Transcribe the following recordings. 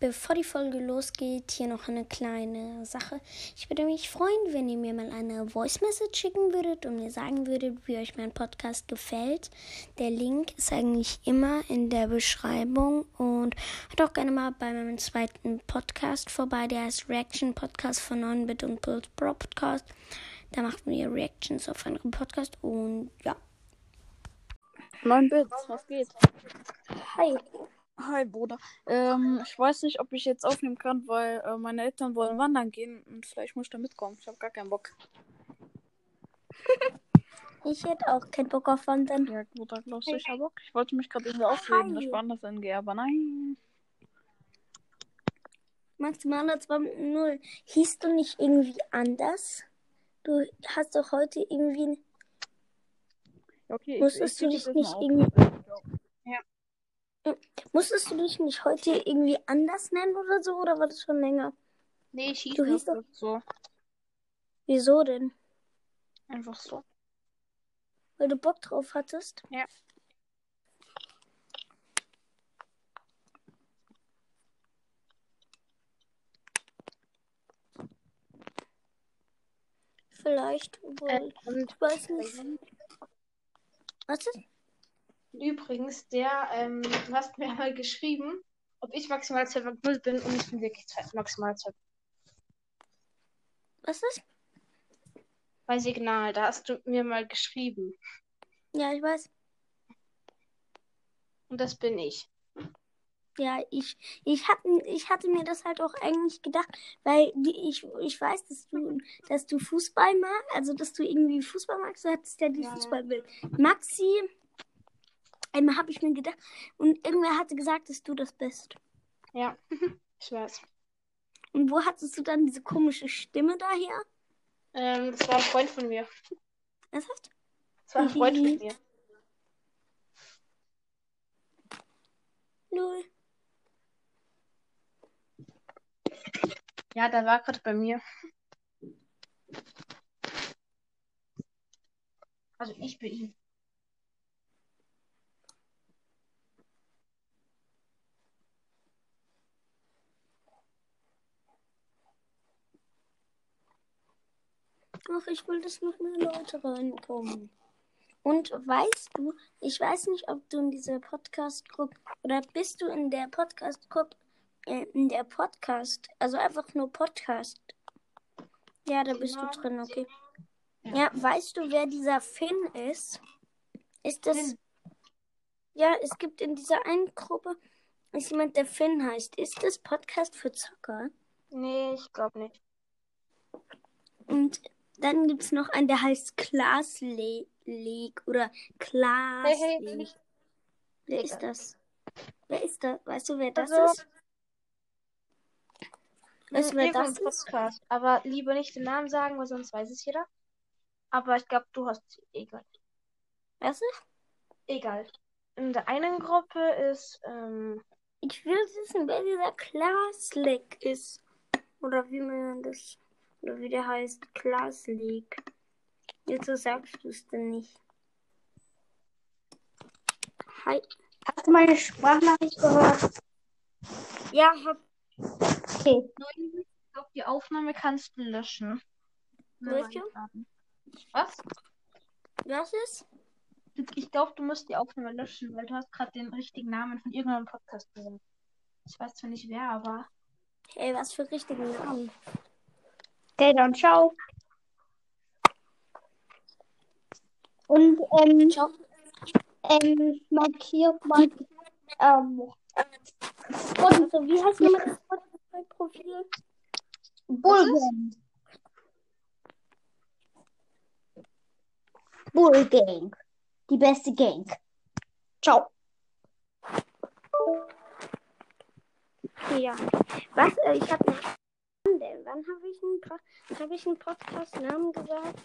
Bevor die Folge losgeht, hier noch eine kleine Sache. Ich würde mich freuen, wenn ihr mir mal eine Voice Message schicken würdet und mir sagen würdet, wie euch mein Podcast gefällt. Der Link ist eigentlich immer in der Beschreibung und hört auch gerne mal bei meinem zweiten Podcast vorbei, der heißt Reaction Podcast von 9bit und Build Pro Podcast. Da macht wir Reactions auf andere Podcast und ja. 9-Bit, was geht? Hi. Hi, Bruder. Ähm, ich weiß nicht, ob ich jetzt aufnehmen kann, weil äh, meine Eltern wollen wandern gehen und vielleicht muss ich da mitkommen. Ich habe gar keinen Bock. Ich hätte auch keinen Bock auf Wandern. Ja, Bruder, glaubst du, ich habe Bock? Ich wollte mich gerade irgendwie aufregen, dass ich woanders hingehe, aber nein. Maximaler 2.0. Hieß du nicht irgendwie anders? Du hast doch heute irgendwie. Okay, Musstest du gebe dich das nicht irgendwie. Musstest du dich nicht heute irgendwie anders nennen oder so? Oder war das schon länger? Nee, ich hieß Du hieß das so. Wieso denn? Einfach so. Weil du Bock drauf hattest? Ja. Vielleicht. Obwohl, Äh, ich weiß nicht. Was ist? Übrigens, der, ähm, du hast mir mal geschrieben, ob ich maximal 2.0 bin und ich bin wirklich maximal 2. Was ist? Bei Signal, da hast du mir mal geschrieben. Ja, ich weiß. Und das bin ich. Ja, ich, ich, hatte, ich hatte mir das halt auch eigentlich gedacht, weil ich, ich weiß, dass du, dass du Fußball magst, also dass du irgendwie Fußball magst, du hattest ja die Ja. Fußballbild. Maxi, ähm, habe ich mir gedacht, und irgendwer hatte gesagt, dass du das bist. Ja, ich weiß. Und wo hattest du dann diese komische Stimme daher? Ähm, das war ein Freund von mir. Ernsthaft? Das war ein Freund von mir. Null. Ja, der war gerade bei mir. Also ich bin ihn. Ach, ich will, dass noch mehr Leute reinkommen. Und weißt du, ich weiß nicht, ob du in dieser Podcast-Gruppe oder bist du in der Podcast-Gruppe, äh, in der Podcast, also einfach nur Podcast. Ja, da bist du drin, okay. Ja, weißt du, wer dieser Finn ist? Ist das. Ja, es gibt in dieser einen Gruppe ist jemand, der Finn heißt. Ist das Podcast für Zocker? Nee, ich glaube nicht. Und dann gibt es noch einen, der heißt Klaas Le League oder Klaas Hey, hey, League. nicht- Wer ist das? Wer ist das? Weißt du, wer das Also, ist? Weißt du, wer das ist? Podcast. Aber lieber nicht den Namen sagen, weil sonst weiß es jeder. Aber ich glaube, du hast egal. Weißt du? Egal. In der einen Gruppe ist, ähm, Ich will wissen, wer dieser Klaas League ist. Oder wie man das. Oder wie der heißt. Klaas League. Wieso sagst du es denn nicht? Hi. Hast du meine Sprachnachricht gehört? Ja, hab. Okay. ich glaube, die Aufnahme kannst du löschen. Welche? Was? Was ist? Ich glaube, du musst die Aufnahme löschen, weil du hast gerade den richtigen Namen von irgendeinem Podcast gesagt. Ich weiß zwar nicht wer, aber. Hey, was für richtigen Namen. Okay, dann ciao. Und ähm, Ciao. ähm, markiert mal ähm, Und so, wie heißt nochmal das Spotify-Profil? Bullgang. Bullgang. Die beste Gang. Ciao. Ja. Was? Äh, ich habe Wann denn? Wann habe ich einen, hab ich einen Podcast-Namen gesagt?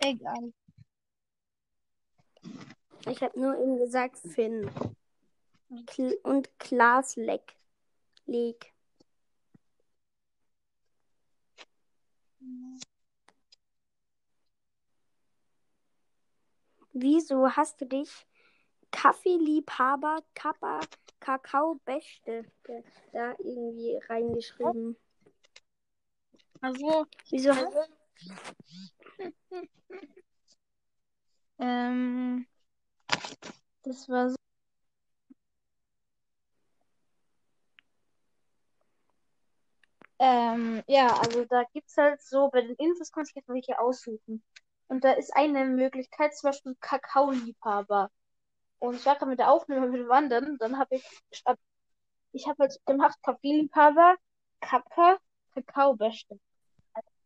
Egal. Ich habe nur eben gesagt Finn. Kl und Klaas Leck. Leg. Wieso hast du dich Kaffeeliebhaber Kappa Kakao Beste da irgendwie reingeschrieben. Also, Wieso ähm, das war so. Ähm, ja, also da gibt's halt so, bei den Infos kann man sich jetzt welche aussuchen. Und da ist eine Möglichkeit, zum Beispiel Kakaoliebhaber. Und ich war gerade mit der Aufnahme mit Wandern, dann habe ich ich habe halt gemacht Kaffeeliebhaber, Kappa, Kakaobeste.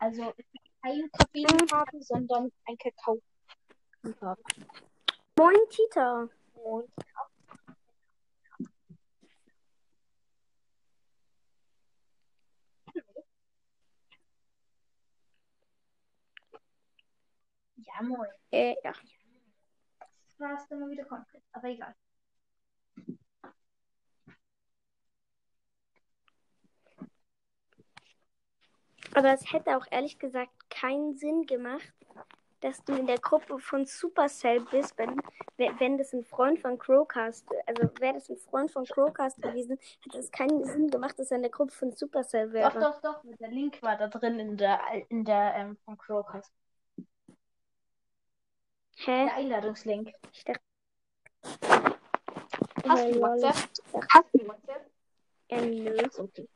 Also kein Kaffeeliebhaber, sondern ein Kakaoliebhaber. Moin Tita. Und ja, moin. Äh, ja. Das war's dann mal wieder komplett, aber egal. Aber es hätte auch ehrlich gesagt keinen Sinn gemacht, dass du in der Gruppe von Supercell bist, wenn, wenn das ein Freund von Crowcast, also wäre das ein Freund von Crowcast gewesen, hätte es keinen Sinn gemacht, dass er in der Gruppe von Supercell Doch, wäre. doch, doch, der Link war da drin in der, in der, ähm, von Crowcast. Hä? Der Einladungslink. Ich dachte, Hast du. WhatsApp? Hast du WhatsApp? äh, nö. Okay.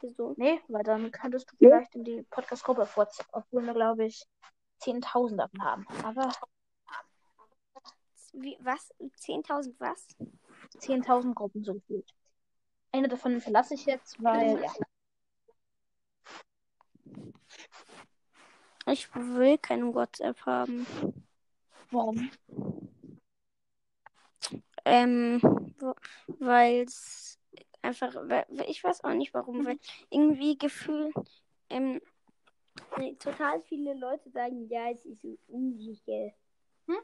Wieso? Nee, weil dann könntest du vielleicht in die Podcast-Gruppe vorziehen, obwohl wir, glaube ich, 10.000 davon haben. Aber Wie, was? 10.000 was? 10.000 Gruppen so gefühlt. Eine davon verlasse ich jetzt, weil, ja. Ich will kein WhatsApp haben. Warum? Ähm, weil es einfach, weil, ich weiß auch nicht warum, weil irgendwie Gefühl, ähm, total viele Leute sagen, ja, es ist unsicher. Hm?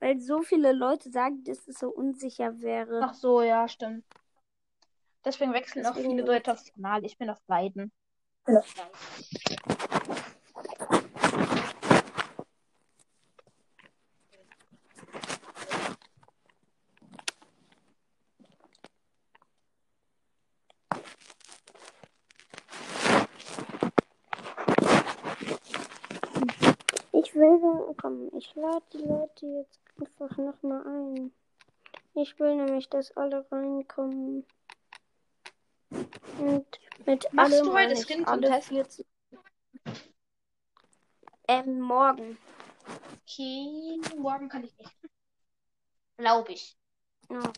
Weil so viele Leute sagen, dass es so unsicher wäre. Ach so, ja, stimmt. Deswegen wechseln auch Deswegen- viele Leute aufs Kanal. Ich bin auf beiden. Ich will dann, komm, ich lade die Leute jetzt einfach nochmal ein. Ich will nämlich, dass alle reinkommen. Und mit Machst du heute Skin Contest? 14. Ähm, morgen. Okay, morgen kann ich nicht. Glaube ich. Noch.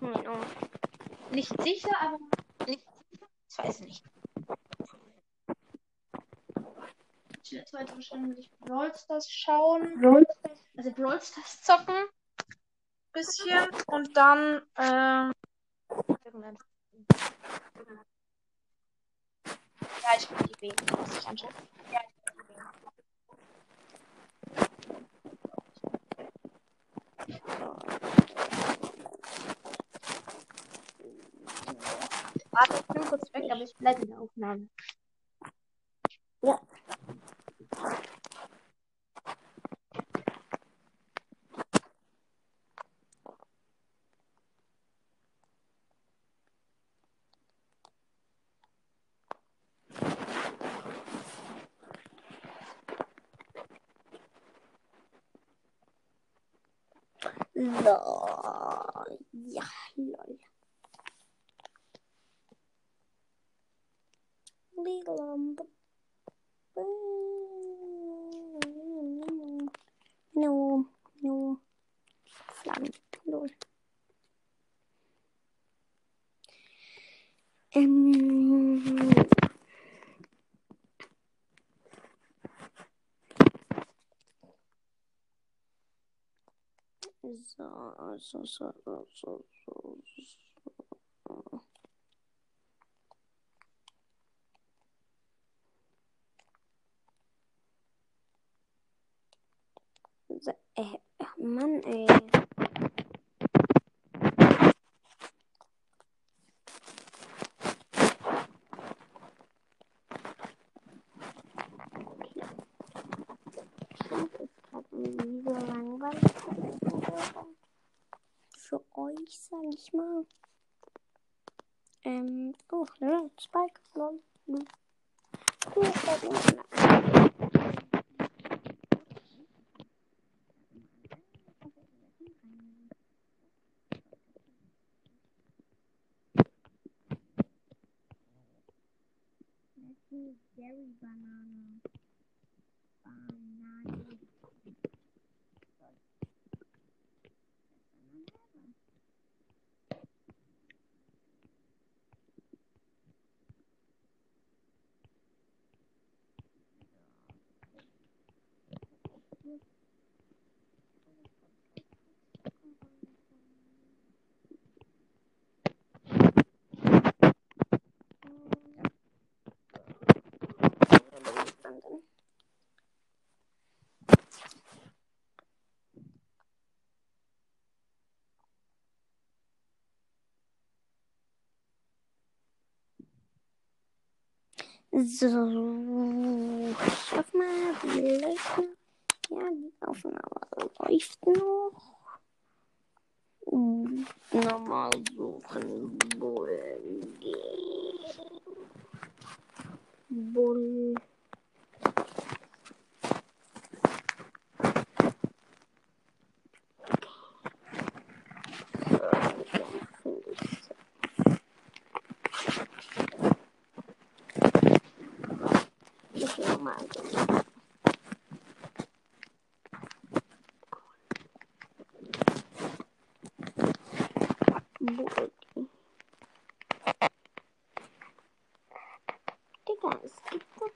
Hm, oh. Nicht sicher, aber nicht sicher. Ich weiß nicht. Ich werde heute wahrscheinlich Brawl Stars schauen. Also Brawl Stars zocken. Bisschen. Und dann, ähm. Ja, ich will die Wegen, muss ich anschauen. Ja, ich will die Wegen. Warte, ich bin kurz weg, aber ich bleibe in der Aufnahme. So. Ja, lol. So, so, so, so, So, ich hoffe mal, die noch. Ja, die Aufnahme läuft noch. Hm, Nochmal suchen. Bull. Bull. So, dann finde ich Ich nochmal. Bull. Digga, es gibt doch.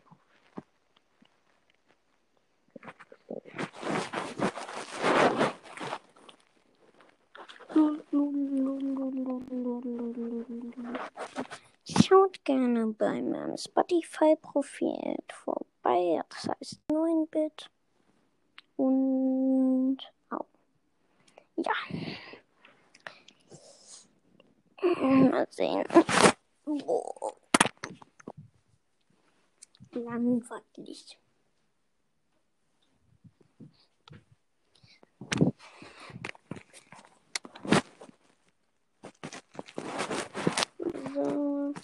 Schaut gerne bei meinem Spotify-Profil vorbei. Das heißt 9-Bit. Und. Au. Ja. Mal sehen. Oh. Langweilig. So.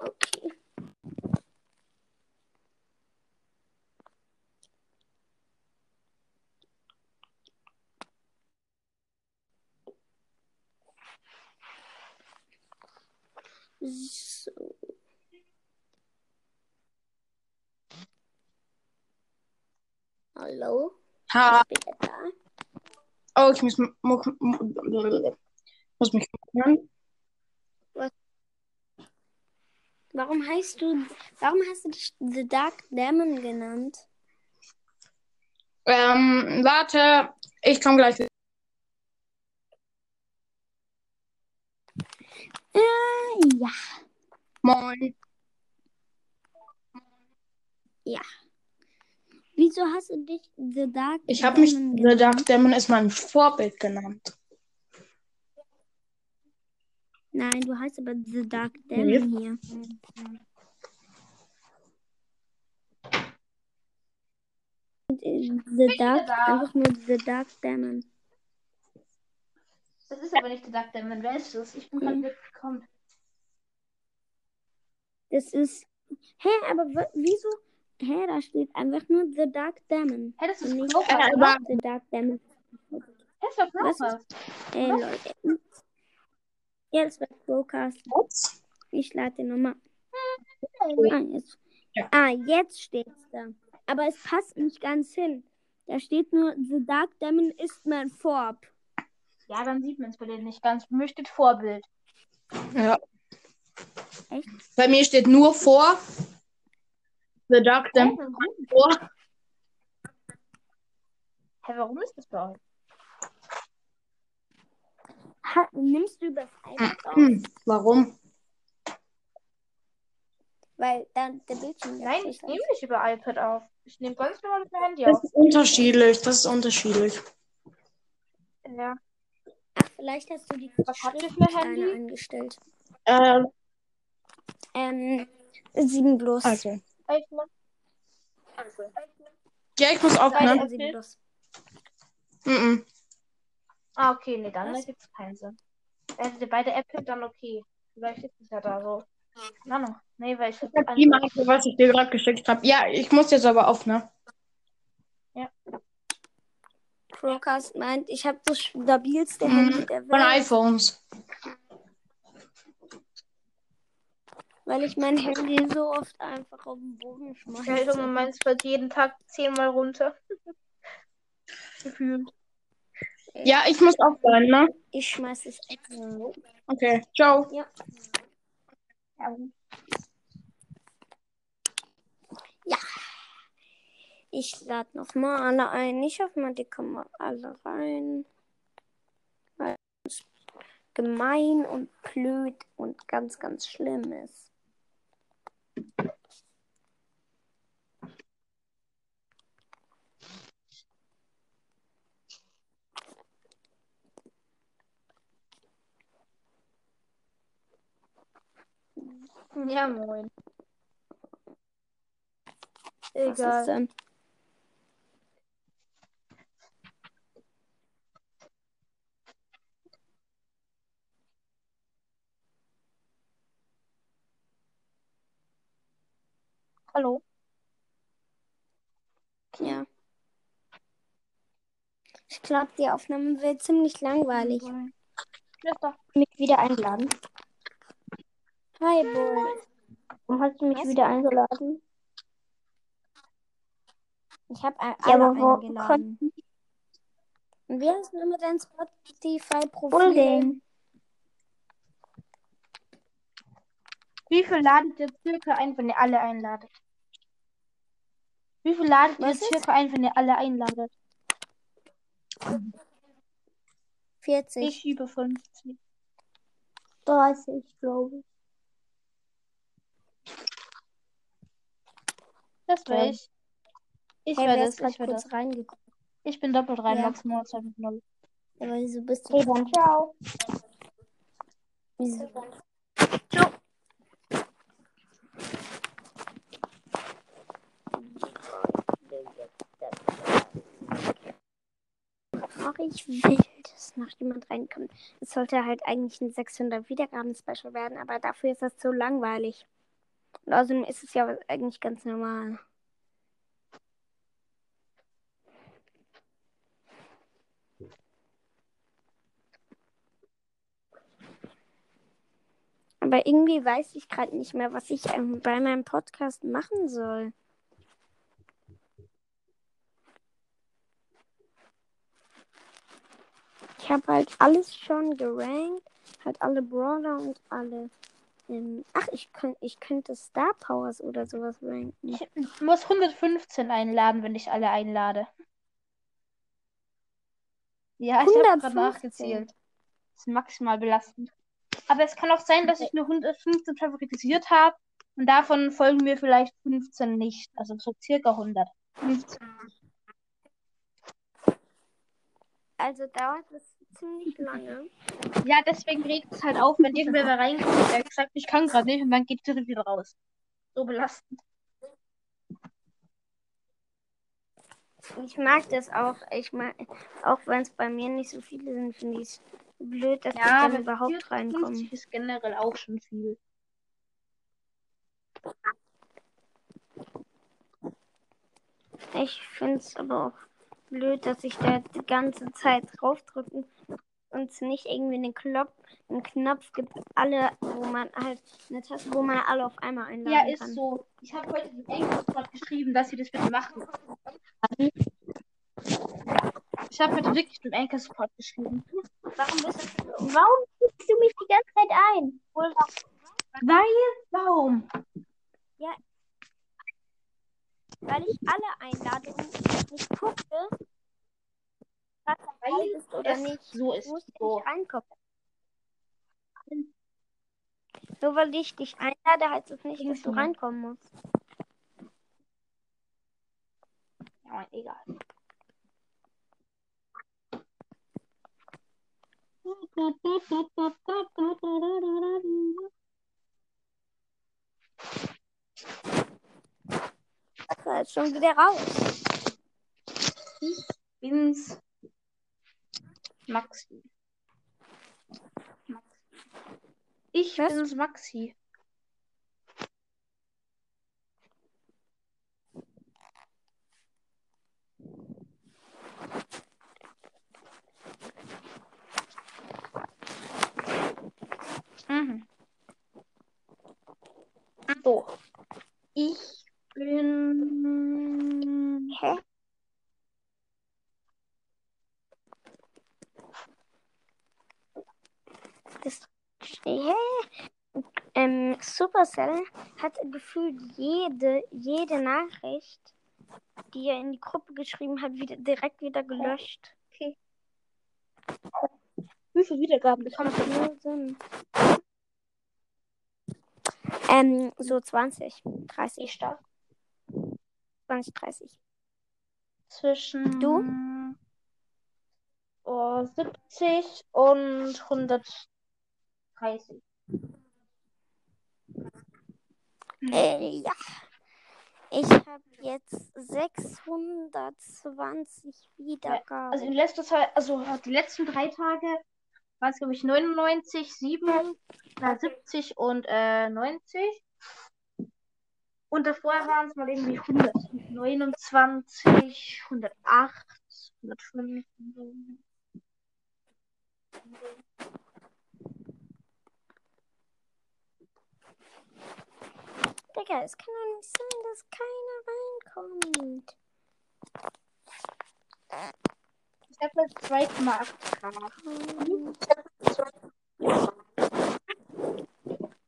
Okay. So. Hallo? Ha. Ich bin da. Oh, ich muss, mu- mu- muss mich hören. Warum heißt du, warum hast du dich The Dark Demon genannt? Ähm, warte, ich komme gleich. Äh, ja. Moin. Wieso hast du dich The Dark Ich habe mich Demon The? Dark Demon ist mein Vorbild genannt. Nein, du heißt aber The Dark Demon hier. The Dark, da? einfach nur The Dark Demon. Das ist aber nicht der Duck Demon. Wer ist das? Ich bin gerade Hm. mitgekommen. Das ist. Hä, aber wieso? Hä, da steht einfach nur The Dark Demon. Hä, das ist nicht Äh, aber- The Dark Demon. Hä, das war Was Crowcast. Ey, Leute. Ja, das war Crowcast. Was? Ich lade den nochmal. Hm. Ah, jetzt. Ja. Ah, jetzt steht's da. Aber es passt nicht ganz hin. Da steht nur, The Dark Demon ist mein Vorb. Ja, dann sieht man es bei denen nicht ganz. Bei mir steht Vorbild. Ja. Echt? Bei mir steht nur vor The Dark Demon vor. Hä, warum ist das bei euch? Ha, nimmst du das iPad auf? Hm, warum? Weil dann der Bildschirm Nein, ich nehme nicht über iPad auf. Ich nehme ganz normal mit dem Handy Das auf. ist unterschiedlich. Das ist unterschiedlich. Ja. Ach, vielleicht hast du die Schriftsteine Handy? eingestellt. Ähm, Ähm, sieben bloß. also. iPhone. Ja, ich muss aufnehmen. Sieben bloß. Mhm. Ah, okay, nee, dann Was? gibt es keinen Sinn. Also beide Apple, dann okay. Vielleicht ist es ja da so. Keine Ahnung. Nee, weil ich Ich hab die Marke, was ich dir gerade geschickt habe. Ja, ich muss jetzt aber auf, ne? Crowcast meint, ich habe das stabilste Mhm, Handy der Von Welt, iPhones. weil ich mein Handy so oft einfach auf den Boden Ja, schmeiße. Junge, meins fällt jeden Tag zehnmal runter. Gefühlt. Ja, ich muss auch sein, ne? Ich schmeiß es extra. Okay, ciao. Ja. Ich lade noch mal alle ein. Ich hoffe mal, die kommen mal alle rein. Weil es gemein und blöd und ganz, ganz schlimm ist. Ja, moin. Was ist Egal. denn? Hallo. Ja. Ich glaube, die Aufnahme wird ziemlich langweilig. Doch. Mich wieder einladen. Hi, Bull. Warum hast du mich Was? wieder eingeladen? Ich habe alle Ja, aber wo eingeladen. Und wie heißt denn immer dein Spotify-Profil? Bullgang. Wie viel ladet ihr circa ein, wenn ihr alle einladet? Wie viel ladet ihr Was ist? circa ein, wenn ihr alle einladet? 40. Ich über 50. 30, glaube ich. Das Ja. will ich. Ich hey, werde wer es, ich werde kurz reingekommen? Ich bin doppelt rein, Ja. maximal 2.0. Ja, weil wieso bist du? Okay, dann ciao. Wieso? Ach, ich will, dass noch jemand reinkommt. Es sollte halt eigentlich ein 600 Wiedergaben-Special werden, aber dafür ist das zu langweilig. Und außerdem ist es ja eigentlich ganz normal. Aber irgendwie weiß ich gerade nicht mehr, was ich ähm, bei meinem Podcast machen soll. Ich habe halt alles schon gerankt. Halt alle Brawler und alle. Ähm, ach, ich, könnt, ich könnte Star Powers oder sowas ranken. Ich muss 115 einladen, wenn ich alle einlade. Ja, ich habe gerade 115. nachgezählt. Das ist maximal belastend. Aber es kann auch sein, dass ich nur 115 favorisiert habe und davon folgen mir vielleicht 15 nicht. Also so circa 100. 15. Also dauert das ziemlich lange. Ja, deswegen regt es halt auf, wenn irgendwer da reinkommt, der sagt, ich kann gerade nicht und dann geht direkt wieder raus. So belastend. Ich mag das auch. Ich mag, auch wenn es bei mir nicht so viele sind, finde ich es blöd, dass die Ja, dann aber überhaupt reinkommen. 50 ist generell auch schon viel. Ich finde es aber auch blöd, dass ich da die ganze Zeit draufdrücken und es nicht irgendwie einen Knopf, einen Knopf gibt, alle, wo man halt eine Taste, wo man alle auf einmal einladen Ja, ist kann. so. Ich habe heute dem Englisch geschrieben, dass sie das bitte machen. Ich habe heute wirklich dem Anchor Support geschrieben. Warum bist du Warum du mich die ganze Zeit ein? Weil, warum? Weil ich alle einlade und nicht gucke, was dabei ist oder es nicht. so ist. musst So. nicht reinkommen. Nur weil ich dich einlade, heißt es nicht, dass du reinkommen musst. Ja, egal. War jetzt schon wieder raus. Bin's. Maxi. Ich Was? bin's Maxi. Mhm. So. Ich bin. Hä? Das, hä? Ähm, Supercell hat gefühlt jede, jede Nachricht, die er in die Gruppe geschrieben hat, wieder, direkt wieder gelöscht. Wie viele Wiedergaben? Null Sinn. Ähm, so 20, 30, stark. 20, 30. Zwischen. Du? Oh, 70 und 130. Äh, ja. Ich habe jetzt 620 Wiedergaben. Also in letzter Zeit, also die letzten drei Tage waren es, glaube ich, 99, 7, äh, 70 und äh, 90. Und davor waren es mal irgendwie 100, 29, 108, 105. und so. Digga, es kann doch nicht sein, dass keiner reinkommt. Ich habe jetzt 2,8 Grad.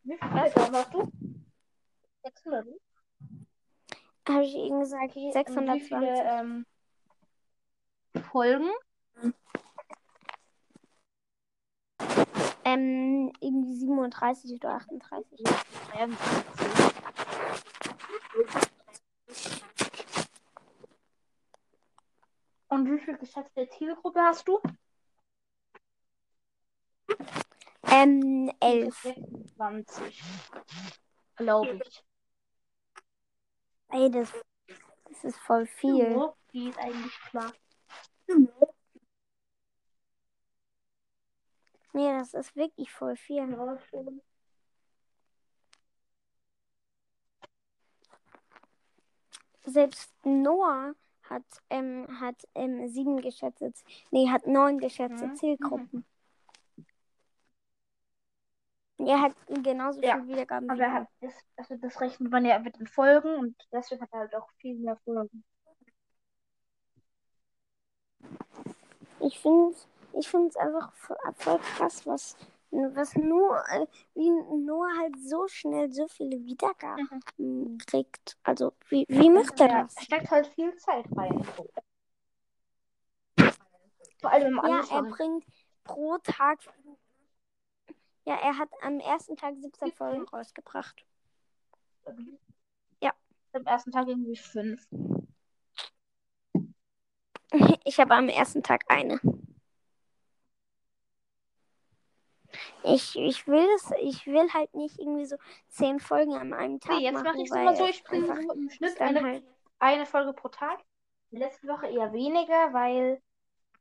Wie viel Alter machst du? 600. Habe ich eben gesagt, Okay, und Wie 620. viele ähm, Folgen? Ähm, irgendwie 37 oder 38. Ähm, Und wie viel geschätzte Zielgruppe hast du? Ähm, 11. 26. Glaube ich. Ey, das, das ist voll viel. Die ist eigentlich klar. Nee, das ist wirklich voll viel. Ja, schon. Selbst Noah hat, ähm, hat ähm, sieben geschätzte, nee, hat neun geschätzte Mhm. Zielgruppen. Er hat genauso Ja, viel Wiedergaben Aber er hat das, also das rechnet man ja mit den Folgen und deswegen hat er halt auch viel mehr Folgen. Ich finde es ich find's einfach voll, krass, was, was nur, äh, wie Noah halt so schnell so viele Wiedergaben kriegt. Also, wie, wie macht er Er das? steckt halt viel Zeit rein. Vor allem im Ja, er bringt pro Tag. Ja, er hat am ersten Tag 17 Folgen rausgebracht. Ja. Am ersten Tag irgendwie fünf. Ich habe am ersten Tag eine. Ich, ich will das, ich will halt nicht irgendwie so zehn Folgen an einem Tag Nee, jetzt machen, mache ich es immer so, ich bringe einfach so im Schnitt dann eine, halt eine Folge pro Tag. Die letzte Woche eher weniger, weil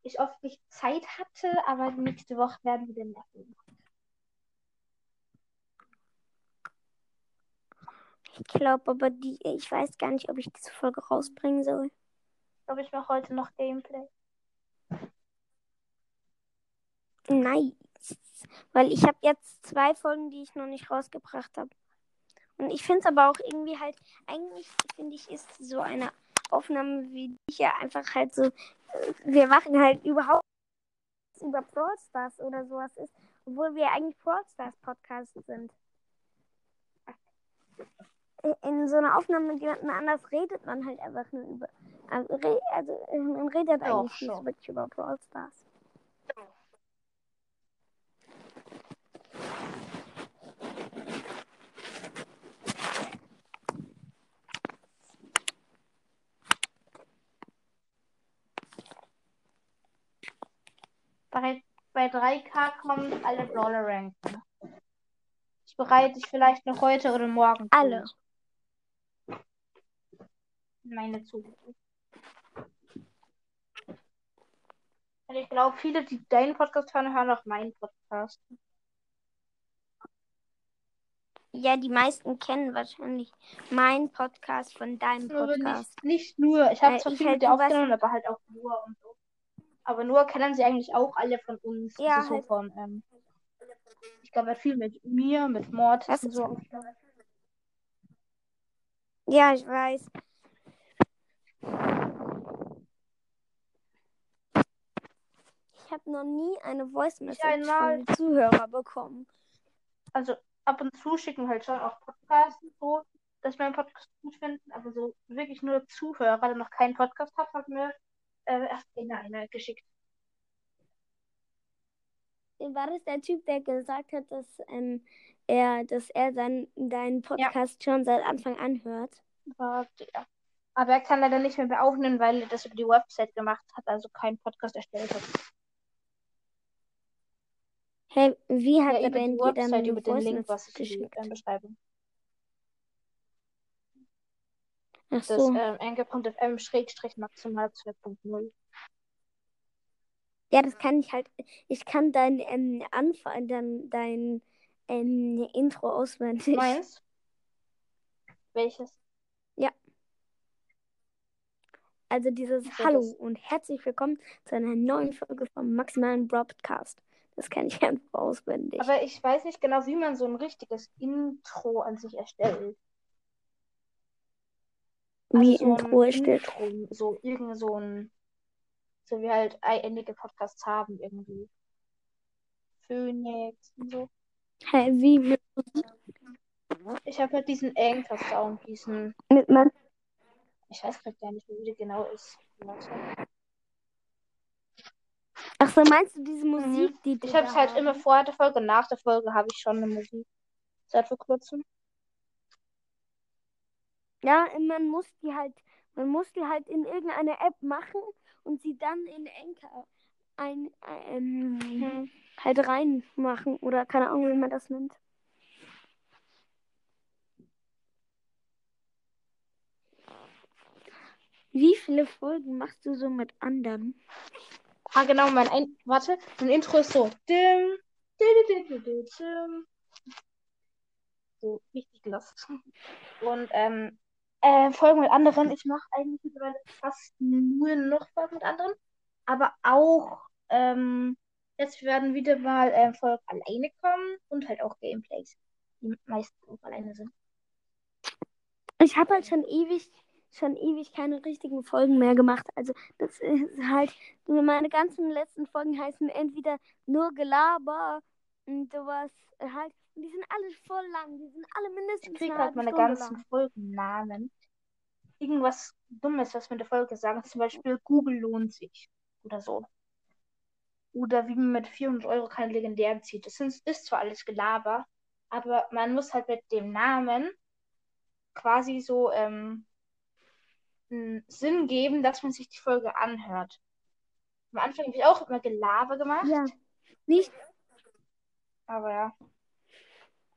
ich oft nicht Zeit hatte, aber nächste Woche werden wieder mehr Folgen. Ich glaube aber die, ich weiß gar nicht, ob ich diese Folge rausbringen soll. Ich glaube, ich mache heute noch Gameplay. Nice. Weil ich habe jetzt zwei Folgen, die ich noch nicht rausgebracht habe. Und ich finde es aber auch irgendwie halt, eigentlich finde ich, ist so eine Aufnahme wie die hier einfach halt so, äh, wir machen halt überhaupt nichts über Brawl Stars oder sowas ist, obwohl wir eigentlich Brawl Stars Podcast sind. In so einer Aufnahme mit jemandem anders redet man halt einfach nur über, also, also äh, man redet Ja, eigentlich nicht schon. wirklich über Brawl Stars. Bei, bei 3K kommen alle Brawler ranken. Ich bereite dich vielleicht noch heute oder morgen. Alle. Meine Zukunft. Und ich glaube, viele, die deinen Podcast hören, hören auch meinen Podcast. Ja, die meisten kennen wahrscheinlich meinen Podcast von deinem Podcast. nicht, nicht nur. Ich habe zwar ich viel halt mit dir aufgenommen, aber halt auch nur und so. Aber nur kennen sie eigentlich auch alle von uns. Ja, also so halt. von, ähm, ich glaube, viel mit mir, mit Mord Das und so. Ja, ich weiß. Ich habe noch nie eine Voice Message von Zuhörer bekommen. Also ab und zu schicken halt schon auch Podcasts so, dass wir einen Podcast gut finden, aber so wirklich nur Zuhörer, der noch keinen Podcast hat, hat mir äh, erst eine, eine geschickt. War das der Typ, der gesagt hat, dass ähm, er, dass er sein, deinen Podcast schon seit Anfang an hört? Warte, ja. Aber er kann leider nicht mehr aufnehmen, weil er das über die Website gemacht hat, also keinen Podcast erstellt hat. Hey, wie hat Ja, er denn die Website, über den Link, was Message ist in geschickt? der Beschreibung. Ach Das so. ähm, anchor.fm schrägstrich maximal 2.0. Ja, das kann ich halt. Ich kann dein ähm, Anfang, dann dein ähm, Intro auswendig. Meins? Welches? Also dieses Hallo und herzlich willkommen zu einer neuen Folge vom Maximalen Broadcast. Das kann ich einfach auswendig. Aber ich weiß nicht genau, wie man so ein richtiges Intro an sich erstellt. Wie Also so Intro erstellt. Intro, so irgend so ein, so wie halt einige Podcasts haben irgendwie. Phoenix und so. Hä, wie mit, Ich habe halt diesen Anchor-Sound, diesen, mit man, ich weiß gerade gar nicht, wie der genau ist. Ach so, meinst du diese Musik, die die Ich habe da es halt immer vor der Folge und nach der Folge habe ich schon eine Musik. Seit vor kurzem. Ja, man muss die halt, man muss die halt in irgendeine App machen und sie dann in Anchor ein, ähm, Hm. halt reinmachen oder keine Ahnung, wie man das nennt. Wie viele Folgen machst du so mit anderen? Ah, genau, mein ein Warte, mein Intro ist so. Dim, dim, dim. So, richtig lost. Und, ähm, äh, Folgen mit anderen. Ich mache eigentlich mittlerweile fast nur noch Folgen mit anderen. Aber auch, ähm, jetzt werden wieder mal ähm, Folgen alleine kommen und halt auch Gameplays, die meistens auch alleine sind. Ich habe halt schon ewig, schon ewig keine richtigen Folgen mehr gemacht. Also das ist halt, meine ganzen letzten Folgen heißen entweder nur Gelaber und sowas halt. Und die sind alle voll lang. Die sind alle Ich mindestens kriege eine halt meine Stunde ganzen lang. Folgennamen. Irgendwas Dummes, was wir in der Folge sagen. Zum Beispiel Google lohnt sich. Oder so. Oder wie man mit 400 Euro keine Legendären zieht. Das sind, ist zwar alles Gelaber, aber man muss halt mit dem Namen quasi so ähm, Sinn geben, dass man sich die Folge anhört. Am Anfang habe ich auch immer Gelaber gemacht. Ja. Nicht? Aber ja.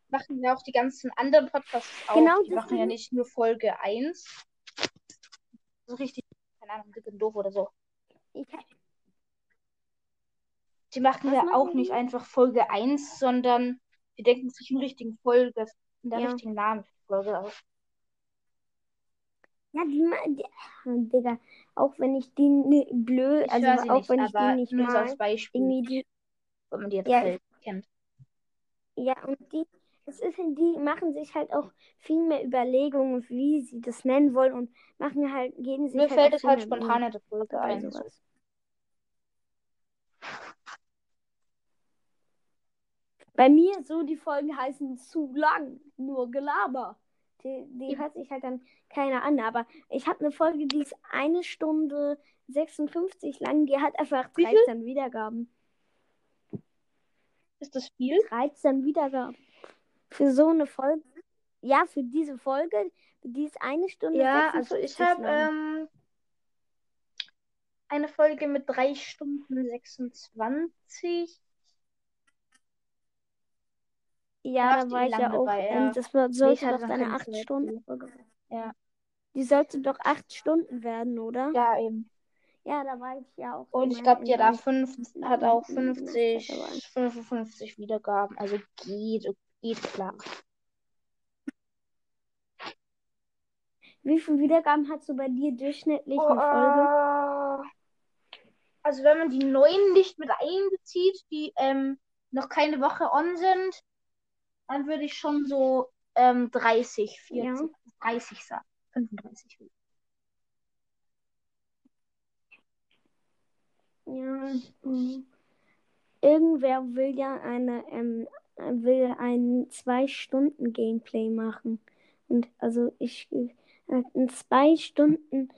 Machen ja auch die ganzen anderen Podcasts auch. Genau, die machen ja nicht nur Folge 1. So richtig, keine Ahnung, dick und doof oder so. Die machen ja auch nicht einfach Folge 1, sondern die denken sich einen richtigen Folge, einen Ja. richtigen Namen für die Folge aus. Ja, die, die, ah, Digga, auch wenn ich die ne, blöd, Ich also auch nicht, wenn ich die nicht nur mag, Beispiel, irgendwie die, wenn man die jetzt Ja, kennt- kennt. Ja, und die, es ist, die machen sich halt auch viel mehr Überlegungen, wie sie das nennen wollen und machen halt, geben sich Mir halt fällt es halt spontan in der Folge ein. Sowas. Bei mir so die Folgen heißen zu lang, nur Gelaber. Die, die hört sich halt dann keiner an, aber ich habe eine Folge, die ist eine Stunde 56 lang, die hat einfach Wie viel? 13 Wiedergaben. Ist das viel? 13 Wiedergaben. Für so eine Folge. Ja, für diese Folge, die ist eine Stunde Ja, also ich 56 habe ähm, eine Folge mit 3 Stunden 26. ja, da war ich ja auch. ähm, ja. das sollte hatte doch dann deine keine 8 Zeit Stunden für. Folge sein. Ja. Die sollte doch 8 Stunden werden, oder? Ja, eben. Ja, da war ich ja auch. Und ich glaube, die hat, fünf, hat auch in einem 50, Semester dabei. 55 Wiedergaben. Also geht, geht klar. Wie viele Wiedergaben hast du bei dir durchschnittlich Oh, eine Folge? also wenn man die neuen nicht mit einbezieht, die ähm, noch keine Woche on sind, dann würde ich schon so ähm, 30, 40, Ja. 30 sagen. 35. Ja. mhm. Irgendwer will ja eine, ähm, will ein zwei Stunden Gameplay machen. Und also ich äh, ein zwei Stunden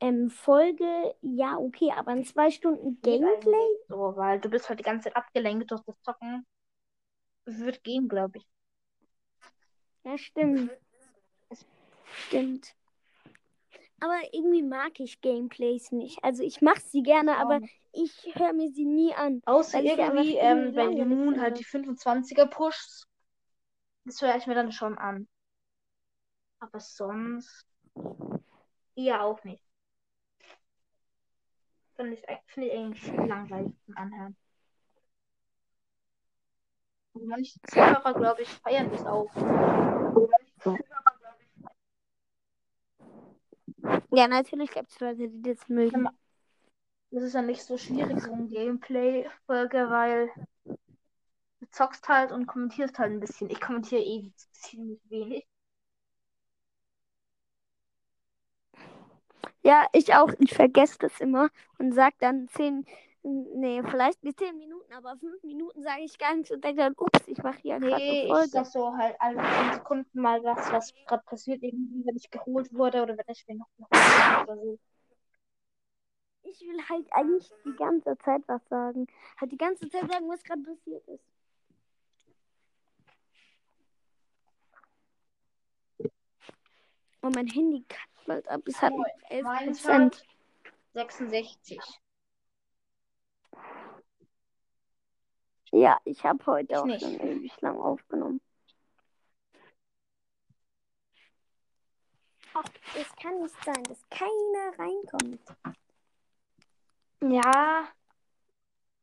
ähm, Folge, ja, okay, aber ein zwei Stunden Gameplay? So, weil du bist halt die ganze Zeit abgelenkt durch das Zocken. Wird gehen, glaube ich. Ja, stimmt. Stimmt. Aber irgendwie mag ich Gameplays nicht. Also ich mache sie gerne, aber ich höre mir sie nie an. Außer irgendwie, ähm, wenn die Moon halt die 25er pusht. Das höre ich mir dann schon an. Aber sonst eher auch nicht. Finde ich, finde ich eigentlich langweilig zum Anhören. Und manche Zuhörer, glaube ich, feiern das auch. Ja, natürlich gibt es Leute, die das mögen. Das ist ja nicht so schwierig, so ein Gameplay-Folge, weil du zockst halt und kommentierst halt ein bisschen. Ich kommentiere eh ziemlich wenig. Ja, ich auch. Ich vergesse das immer und sag dann zehn, nee, vielleicht nicht zehn Minuten, aber fünf Minuten sage ich gar nichts und denke dann, ups, ich mache hier gerade Nee, eine ich sag so halt alle 10 Sekunden mal was, was gerade passiert, irgendwie, wenn ich geholt wurde oder wenn ich wen noch oder so. Ich will halt eigentlich die ganze Zeit was sagen. Halt die ganze Zeit sagen, was gerade passiert ist. Und mein Handy kackt bald ab. Es hat noch 11 Meins Prozent. hat 66. Ja, ich habe heute Ich auch nicht. schon ewig lang aufgenommen. Ach, es kann nicht sein, dass keiner reinkommt. Ja.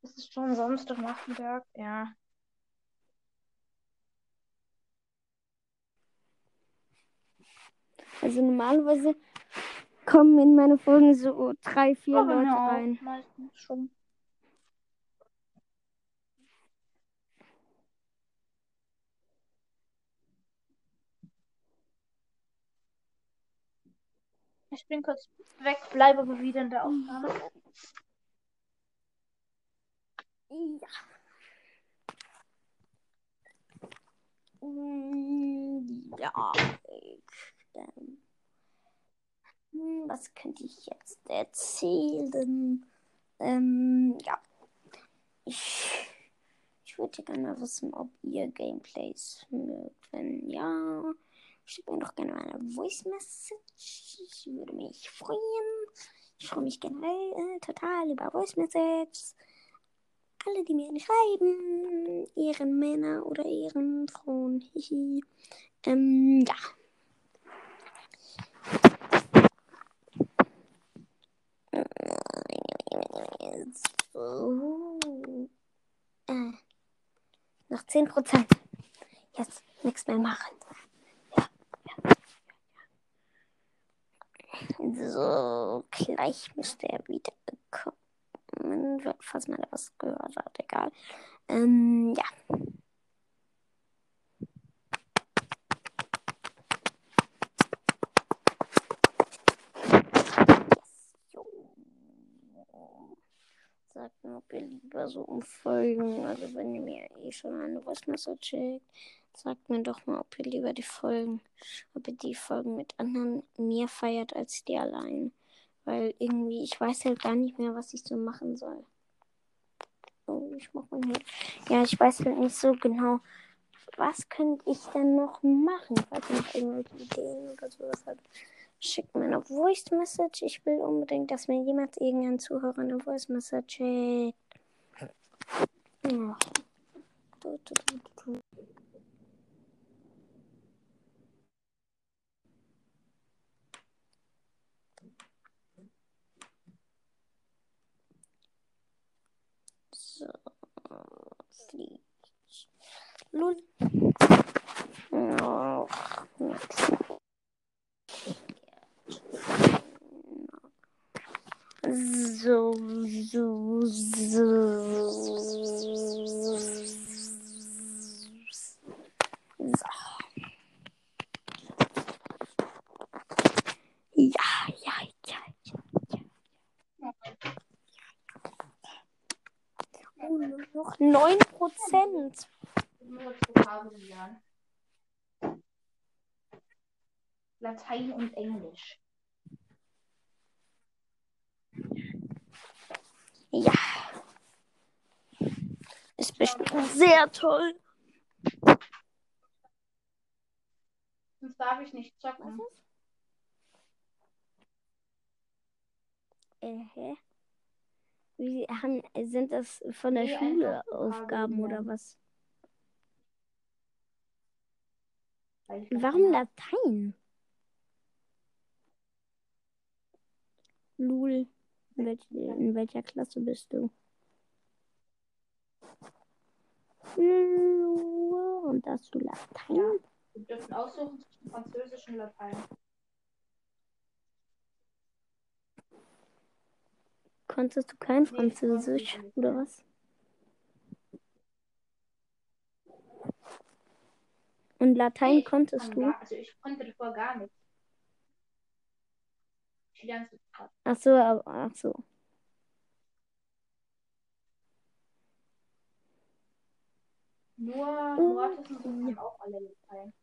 Es ist schon Samstagnachmittag, ja. Also normalerweise kommen in meine Folgen so drei, vier Aber Leute auch rein. Meistens schon. Ich bin kurz weg, bleibe aber wieder in der Aufnahme. Ja. Ja. Hm, was könnte ich jetzt erzählen? Ähm, ja. Ich, ich würde gerne wissen, ob ihr Gameplays mögt. Wenn ja, schickt mir doch gerne mal eine Voice Message. Ich würde mich freuen. Ich freue mich generell äh, total über Voice Messages alle, die mir schreiben, ihren Männer oder ihren Frauen. Hihi. Ähm, ja. So. Äh, noch 10%. Jetzt nichts mehr machen. Ja, ja, ja. So, gleich müsste er wieder kommen, falls man da was gehört hat, egal. Ähm, ja. Sagt mir, ob ihr lieber so umfolgen, also wenn ihr mir eh schon eine Voice Message schickt, sagt mir doch mal, ob ihr lieber die Folgen, ob ihr die Folgen mit anderen mehr feiert als die allein. Weil irgendwie, ich weiß halt gar nicht mehr, was ich so machen soll. Oh, ich mach mal hier. Ja, ich weiß halt nicht so genau, was könnte ich denn noch machen, falls ihr noch irgendwelche Ideen oder sowas habt. Schickt mir eine Voice Message. Ich will unbedingt, dass mir jemals irgendein Zuhörer eine Voice Message schickt. Ja. Du, du, du, So. Nun. Ach, so, so, so. So. Ja. Nur noch 9 Prozent. Latein und Englisch. Ja. Ist bestimmt sehr toll. Sonst darf ich nicht zocken. Äh, hä? Wie haben, sind das von der Nee, Schule Aufgaben Vokabeln oder was? Warum Latein? Lul. In, welch, in welcher Klasse bist du? Und hast du Latein? Ja. Wir dürfen aussuchen zwischen Französisch und Latein. Konntest du kein Französisch oder was? Und Latein konntest du? Also ich konnte davor gar nicht. Ich lerne es jetzt gerade. Ach so, aber- ach so. Nur Mhm. Mortis und auch alle Latein.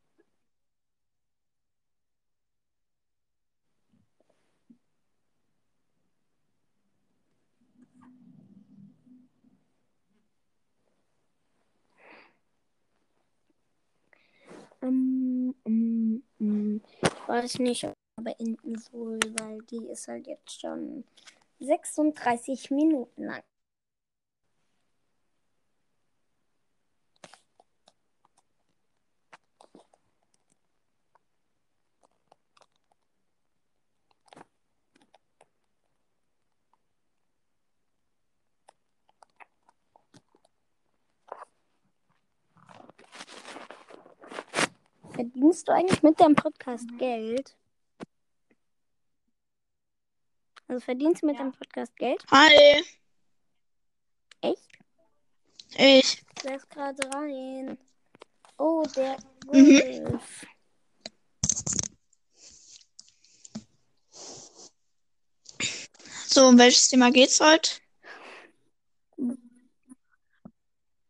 Ähm, ähm, ähm, ich weiß nicht, ob ich beenden soll, weil die ist halt jetzt schon 36 Minuten lang. Verdienst du eigentlich mit deinem Podcast Geld? Also verdienst du mit Ja. deinem Podcast Geld? Hi, Echt? ich. Der ist gerade rein. Oh, der Mhm. Wolf. So, um welches Thema geht's heute?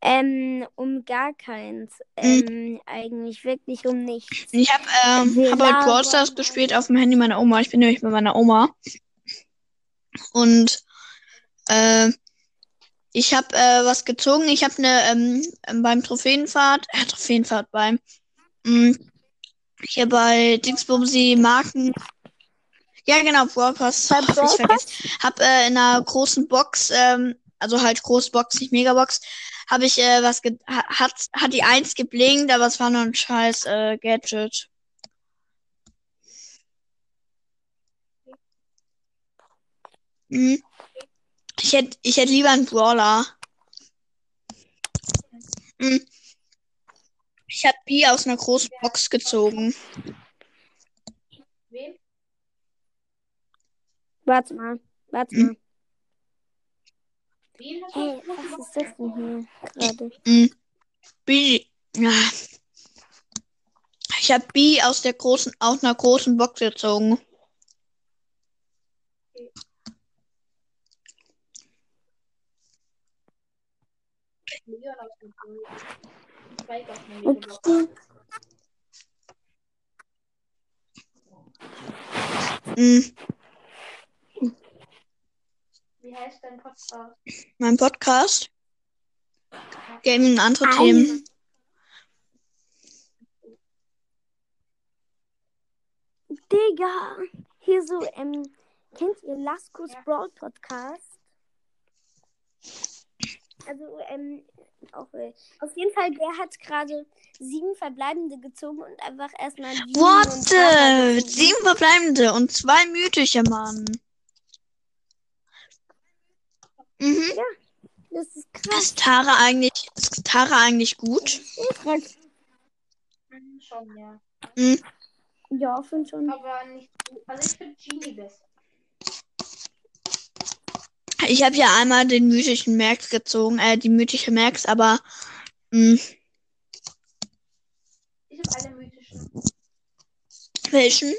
Ähm, um gar keins. Ähm, eigentlich wirklich um nichts. Ich habe ähm, Wir hab heute Brawl Stars gespielt auf dem Handy meiner Oma. Ich bin nämlich bei meiner Oma. Und äh, ich habe äh, was gezogen. Ich habe eine ähm, beim Trophäenfahrt, äh, Trophäenfahrt beim mh, hier bei Dingsbumsi Marken. Ja, genau, Brawl Pass. Hab ich vergessen. Hab äh, in einer großen Box, ähm, also halt große Box, nicht Megabox, habe ich äh, was ge ha- hat hat die eins geblinkt, aber es war nur ein scheiß äh, Gadget. Mhm. Ich hätte ich hätte lieber einen Brawler. Mhm. Ich habe B aus einer großen Box gezogen. Wem? Warte mal. Warte Mhm. mal. Ey, großen was ist das denn hier gerade? Mhm. B. Ich habe B aus der großen, aus einer großen Box gezogen. Leon aus dem Pool. Spike aus dem Megabox. Okay. Mhm. Wie heißt dein Podcast? Mein Podcast. Gaming und andere Ei. Themen. Digga. Hier so, ähm, kennt ihr Laskos Ja. Brawl Podcast? Also, ähm, auch, äh, auf jeden Fall, der hat gerade sieben Verbleibende gezogen und einfach erstmal What? Sieben verbleibende und zwei mythische, Mann. Mhm. Das ist krass. Ist Tara eigentlich, ist Tara eigentlich gut? Schon, ja. Hm, Ja, finde schon. Aber nicht gut. Also ich finde Genie besser. ich habe ja einmal den mythischen Max gezogen, äh, die mythische Max, aber hm, Ich habe alle mythischen. welchen?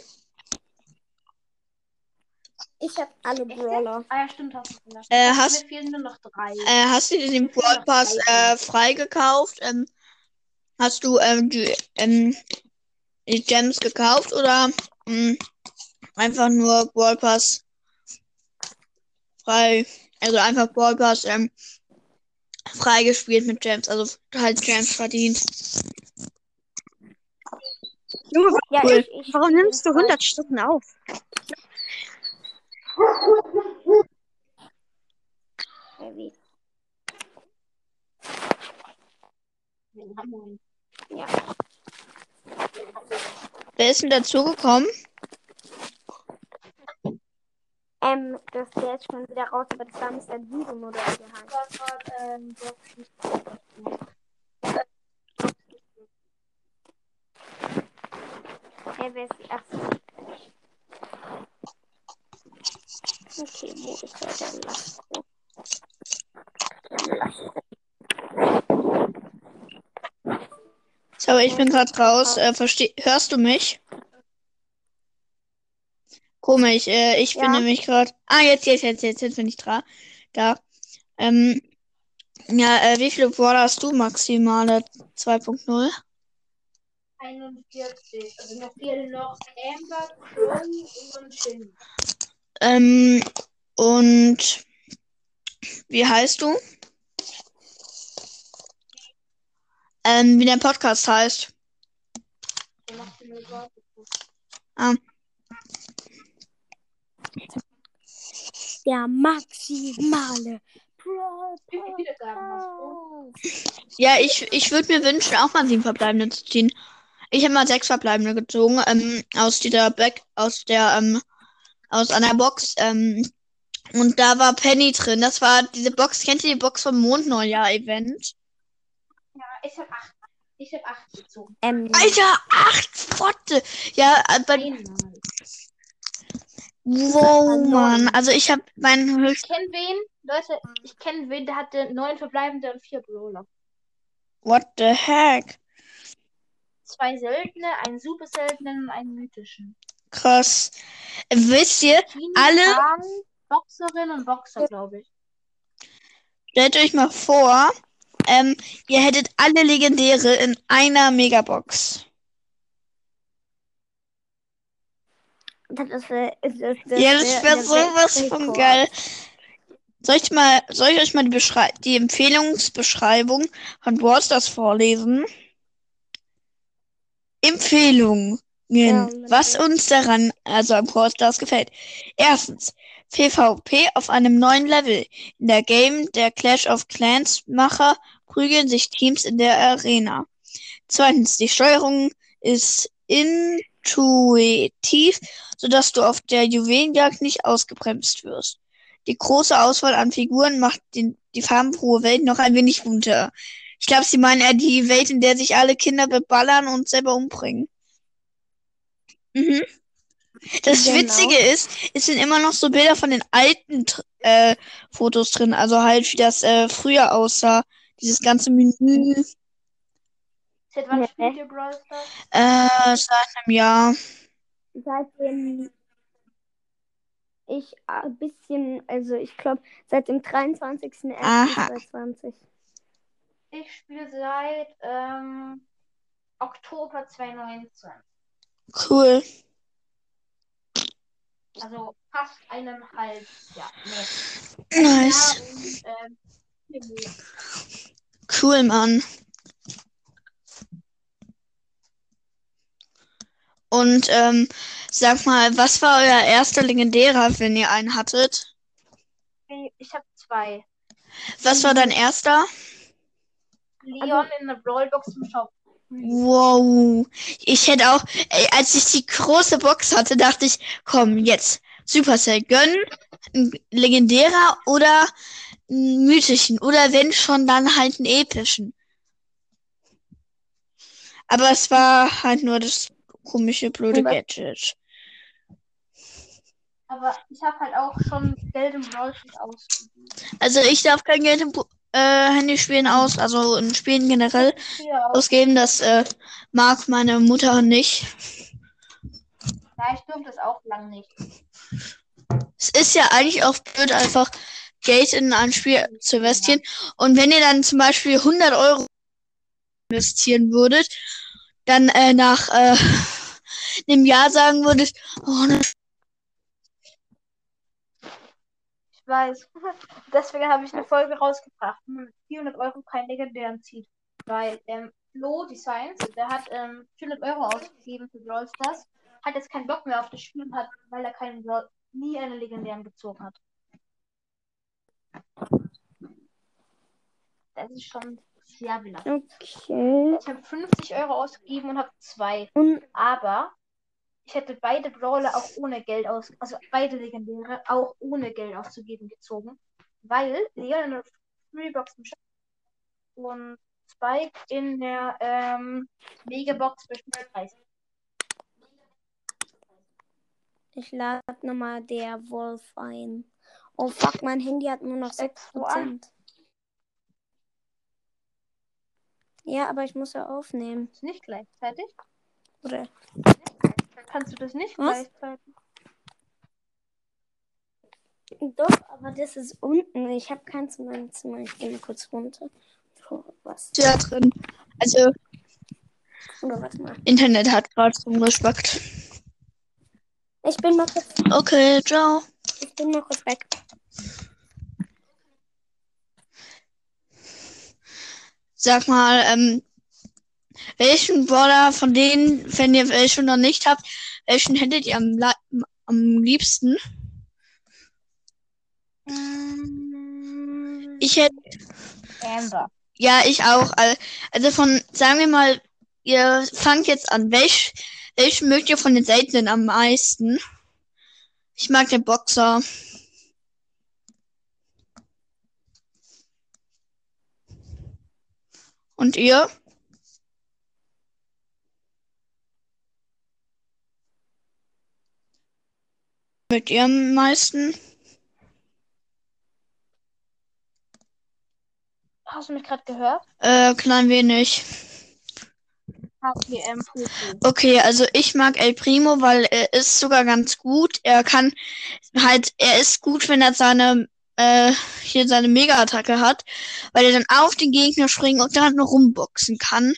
Ich habe alle Brawler. Ah ja, stimmt, hast du. Äh, hast- Mir fehlen nur noch drei. Äh, hast du dir den Brawl Pass äh, freigekauft? Ähm, hast du ähm, die, ähm, die Gems gekauft oder ähm, einfach nur Brawl Pass frei? Also einfach Brawl Pass ähm, freigespielt mit Gems, also halt Gems verdient. Junge, Ja, Cool. ich, ich warum nimmst du frei. 100 Stunden auf? Heavy. Ja. Wer ist denn dazugekommen? Ähm, das der ist schon wieder raus, aber das war Mr. Duden oder wie der heißt. Das war, ähm, Hey, wer ist die Okay, wo ist der denn? Lass- Sorry, ich bin gerade raus. Äh, versteh hörst du mich? Komisch, äh, ich bin Ja. nämlich gerade. Ah, jetzt, jetzt, jetzt, jetzt, jetzt bin ich dran. Da. Ähm, ja, äh, wie viele Brawler hast du maximale 2.0? 41. Also noch fehlen noch Amber, Crow und Shin. Ähm, und wie heißt du? Ähm, wie der Podcast heißt. Wort. Der maximale. Ja, ich, ich würde mir wünschen, auch mal sieben Verbleibende zu ziehen. Ich habe mal sechs Verbleibende gezogen, ähm, aus dieser Back, aus der, ähm, aus einer Box, ähm, und da war Penny drin. Das war diese Box, kennt ihr die Box vom Mondneujahr-Event? Ja, ich habe acht. Ich habe acht gezogen. Ähm, Alter, acht Pfotte! Ja, äh, bei, Einmal. wow, Mann. Also ich habe meinen Ich höchsten, kenne wen? Leute, ich kenne wen, der hatte neun verbleibende und vier Brawler. what the heck? Zwei seltene, einen super seltenen und einen mythischen. Krass. Wisst ihr, Alle- Pan, Boxerin und Boxer, glaube ich. stellt euch mal vor, ähm, ihr hättet alle Legendäre in einer Megabox. das ist, äh, das, das, Ja, das wäre sowas von geil. Soll ich mal, soll ich euch mal die, Beschrei die Empfehlungsbeschreibung von Brawl Stars vorlesen? Empfehlungen. Was uns daran, also am Brawl Stars gefällt. Erstens, PvP auf einem neuen Level. In der Game der Clash of Clans Macher prügeln sich Teams in der Arena. Zweitens, die Steuerung ist intuitiv, sodass du auf der Juwelenjagd nicht ausgebremst wirst. Die große Auswahl an Figuren macht den, die farbenfrohe Welt noch ein wenig bunter. Ich glaube, sie meinen eher die Welt, in der sich alle Kinder beballern und selber umbringen. Mhm. Das Genau. Witzige ist, es sind immer noch so Bilder von den alten äh, Fotos drin, also halt wie das äh, früher aussah. Dieses ganze Menü Seit wann spielt ihr Brawl Stars? äh, seit einem Jahr. Seitdem ich ein bisschen, also ich glaube, seit dem 23.01.2020. Ich spiele seit ähm, Oktober 2019. Cool. Also fast eineinhalb Jahr. Nee. Nice. Ja, und, ähm. Cool, Mann. Und ähm, sag mal, was war euer erster legendärer, wenn ihr einen hattet? ich habe zwei. Was war dein erster? Leon in der Brawlbox im Shop. Wow. Ich hätte auch, ey, als ich die große Box hatte, dachte ich, komm, jetzt Supercell gönnen, ein legendärer oder einen mythischen oder wenn schon, dann halt einen epischen. Aber es war halt nur das komische, blöde Aber- Gadget. Aber ich habe halt auch schon Geld im Stars ausgegeben. Also ich darf kein Geld im äh, Handyspielen aus, also in Spielen generell auch. ausgeben. Das äh, mag meine Mutter nicht. Ja, ich durfte das auch lang nicht. Es ist ja eigentlich auch blöd, einfach Geld in ein Spiel zu investieren. Und wenn ihr dann zum Beispiel 100 Euro investieren würdet, dann äh, nach äh, einem Jahr sagen würdet, oh, ne, Ich weiß. Deswegen habe ich eine Folge rausgebracht, wo man mit 400 Euro keinen legendären zieht. Weil ähm, Flo Designs, der hat ähm, 400 Euro ausgegeben für Brawl Stars, hat jetzt keinen Bock mehr auf das Spiel und hat, weil er keinen nie einen legendären gezogen hat. Das ist schon sehr belastend. Okay. Ich habe 50 Euro ausgegeben und habe zwei. Und Aber ich hätte beide Brawler auch ohne Geld aus, also beide Legendäre auch ohne Geld auszugeben gezogen, weil Leon in der Freebox und Spike in der ähm, Megabox für Schnellpreis. ich lade nochmal der Wolf ein. Oh fuck, mein Handy hat nur noch Steckst du an? 6%. Ja, aber ich muss ja aufnehmen. Ist nicht gleichzeitig? Oder? Kannst du das nicht Was? gleichzeitig? Doch, aber das ist unten. Ich habe keins in meinem Zimmer. Ich gehe mal kurz runter. Oh, was? ja drin. Also Oder warte mal. Internet hat gerade rumgespackt. Ich bin mal kurz, Okay, ciao. ich bin mal kurz weg. Sag mal, ähm, welchen Brawler von denen, wenn ihr welchen noch nicht habt, welchen hättet ihr am, am liebsten? Mm, Ich hätte, Amber. ja, ich auch. Al- Also von, sagen wir mal, ihr fangt jetzt an. Welch, welchen mögt ihr von den seltenen am meisten? Ich mag den Boxer. Und ihr? Mögt ihr am meisten? Hast du mich gerade gehört? Äh, klein wenig. Okay, also ich mag El Primo, weil er ist sogar ganz gut. Er kann halt, er ist gut, wenn er seine, äh, hier seine Mega-Attacke hat, weil er dann auf den Gegner springen und dann rumboxen kann.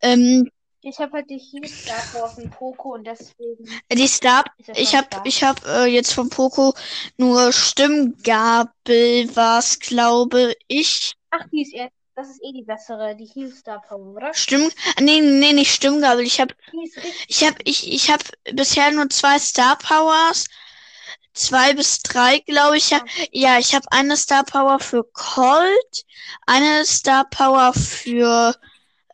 Ähm, Ich habe halt die Heal-Star von Poco und deswegen die Star, ich schon hab, stark. ich hab äh, jetzt von Poco nur Stimmgabel, was glaube ich. Ach, die ist eh, das ist eh die bessere, die Heal-Star Power, oder? Stimm, nee, nee, nicht Stimmgabel. Ich hab Die ist richtig. Ich habe ich, ich hab bisher nur zwei Star Powers. Zwei bis drei, glaube ich. Ja, ja ich habe eine Star Power für Colt, eine Star Power für.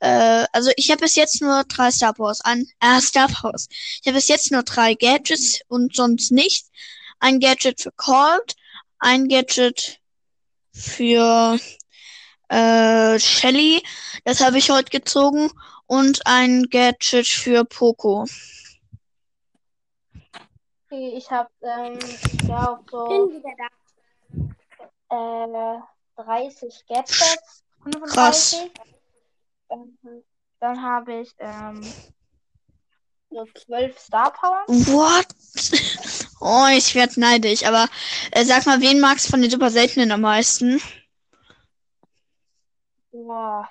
Äh, also ich habe bis jetzt nur drei Star Powers. Ein, äh, Star Powers. Ich habe bis jetzt nur drei Gadgets und sonst nicht. Ein Gadget für Colt, ein Gadget für äh, Shelly. Das habe ich heute gezogen und ein Gadget für Poco. Okay, ich habe, ähm, ich glaube so äh, 30 Gadgets, 35. Ähm, dann habe ich ähm, so 12 Star Power. What? Oh, ich werd neidisch. Aber äh, sag mal, wen magst du von den super seltenen am meisten? Boah.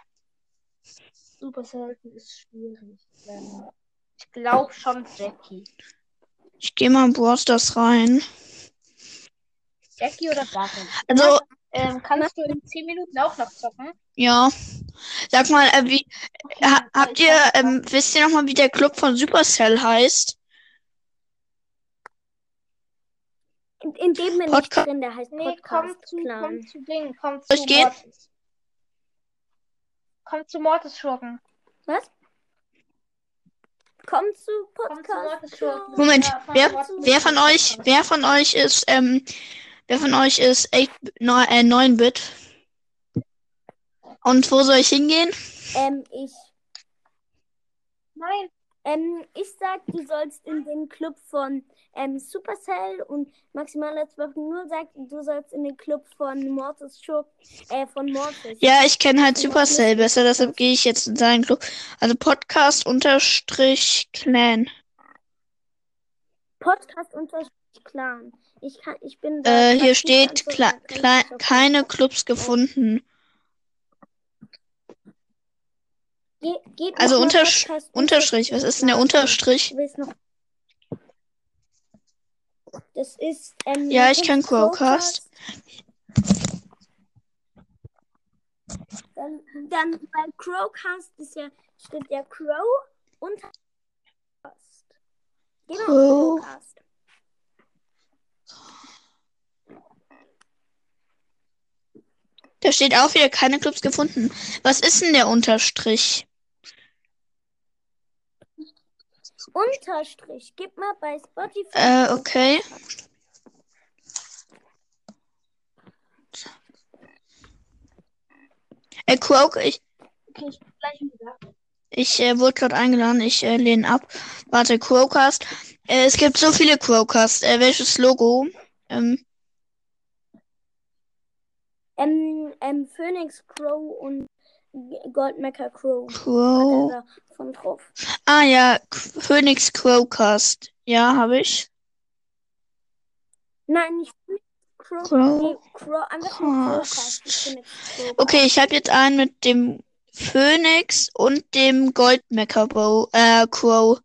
Super selten ist schwierig. Ich glaube schon Jackie. Ich gehe mal in Brawl Stars rein. Jackie oder Barry? Also, Ähm, kannst du in 10 Minuten auch noch zocken? ja. Sag mal, äh, wie, Okay, ha, habt ich ihr, ähm, wisst ihr noch mal, wie der Club von Supercell heißt? In, in dem bin ich Podcast. drin, der heißt Nee, komm Podcast zu, Clan. komm zu Ding, komm zu ich gehen? Mortis. Komm zu Mortis Schurken. Was? Komm zu Komm zu Podcast. Schurken. Moment, Ja, wer, wer von euch, wer von euch ist, ähm, Wer von euch ist 8, neu- äh, 9-Bit? Und wo soll ich hingehen? Ähm, ich. Nein. Ähm, ich sag, du sollst in den Club von ähm, Supercell und Maximaler 12.0 sagt, du sollst in den Club von Mortis Schurk, äh, von Mortis. Ja, ich kenne halt Supercell besser, deshalb gehe ich jetzt in seinen Club. Also Podcast unterstrich Clan. Podcast unter Clan. Ich kann, ich bin Äh, hier steht nicht auf- keine Clubs gefunden. Ge geht Also Untersch Unterstrich. Was ist denn der. Unterstrich? Das ist. Ähm, Ja, ich kennst Crowcast. Dann, dann bei Crowcast ist ja, steht ja Crow und Cast. Geh mal Crow. Crowcast. Da steht auch wieder keine Clubs gefunden. Was ist denn der Unterstrich? Unterstrich. Gib mal bei Spotify. Äh, okay. Äh, Croak, ich, Okay, ich bin gleich wieder. ich äh, wurde gerade eingeladen. Ich äh, lehne ab. Warte, Crowcast. Äh, es gibt so viele Crowcast. Äh, welches Logo? Ähm, Ähm, ähm, Phoenix Crow und Goldmaker Crow. Crow. Von drauf. Ah ja, Phoenix Crowcast. Ja, habe ich. Nein, nicht Crow. Crow. Crow. Crowcast. Crow. Okay, ich habe jetzt einen mit dem Phoenix und dem Goldmecker Bow, äh, Crow.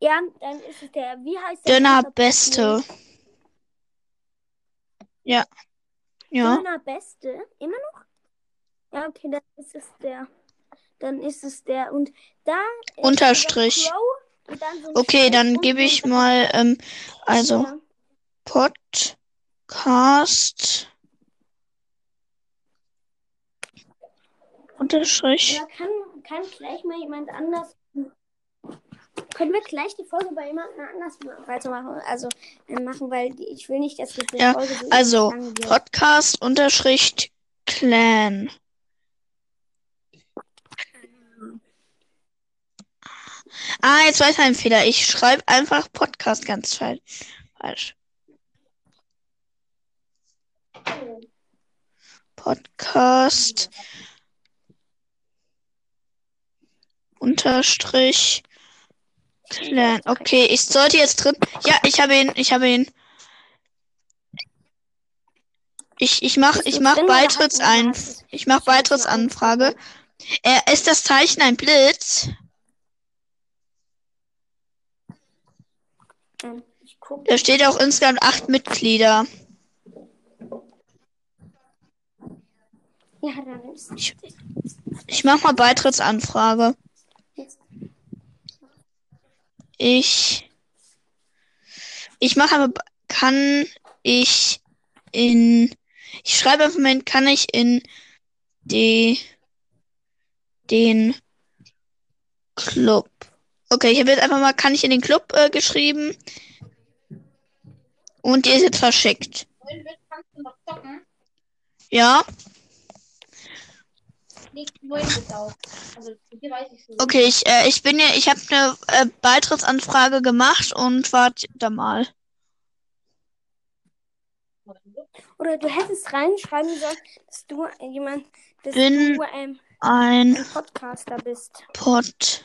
Ja, dann ist es der. Wie heißt der? Döner Unterprofil? Beste. Ja. Ja. Döner Beste? Immer noch? Ja, okay, dann ist es der. Dann ist es der. Und da. Unterstrich. dann so Okay, dann gebe ich mal, ähm, also Ja. Podcast Unterstrich. Oder kann, kann gleich mal jemand anders. Können wir gleich die Folge bei jemandem anders weitermachen? Also äh, machen, weil die- ich will nicht, dass diese Ja, Folge so also. Podcast Unterstrich Clan. Ah, jetzt weiß ich einen Fehler. Ich schreibe einfach Podcast ganz falsch. falsch. Podcast Unterstrich Clan. Okay, ich sollte jetzt drin. Ja, ich habe ihn. Ich habe ihn. Ich, ich mach, Bist ich mach du- Ich mach Ich hab jetzt eine Beitrittsanfrage. Anfrage. Äh, ist das Zeichen ein Blitz? Da steht auch insgesamt acht Mitglieder. Ich, ich mach mal Beitrittsanfrage. Ich. Ich mache aber. Kann ich in. Ich schreibe einfach mal, kann ich in die, den Club. Okay, ich habe jetzt einfach mal, kann ich in den Club äh, geschrieben. Und die ist jetzt verschickt. Ja, Wohin willst auch. Also, hier weiß ich so. okay, ich, äh, ich bin ja, ich habe eine äh, Beitrittsanfrage gemacht und warte da mal. Oder du hättest reinschreiben sollen, dass du jemand, dass Bin- du ähm, Ein ein Podcaster bist. Podcaster.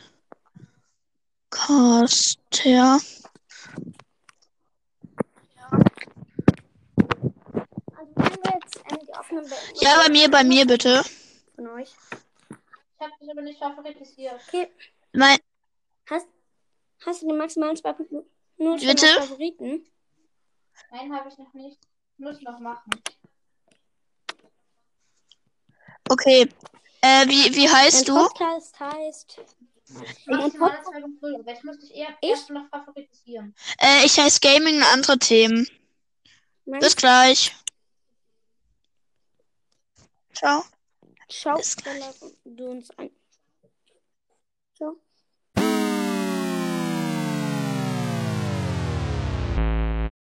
Also? Ja, bei mir, bei mir bitte. Von euch. Ich habe dich aber nicht favoritisiert. Okay. Mein, Hast, hast du den maximalen 2.0 schon Bitte? Favoriten? Nein, habe ich noch nicht. Muss noch machen. okay. Äh, wie, wie heißt Mein du? Podcast heißt. Maximale 2.0, aber ich muss dich eher Ich? erst noch favoritisieren. Äh, ich heiße Gaming und andere Themen. Mein Bis gleich. Ciao. Schau, bis du uns an.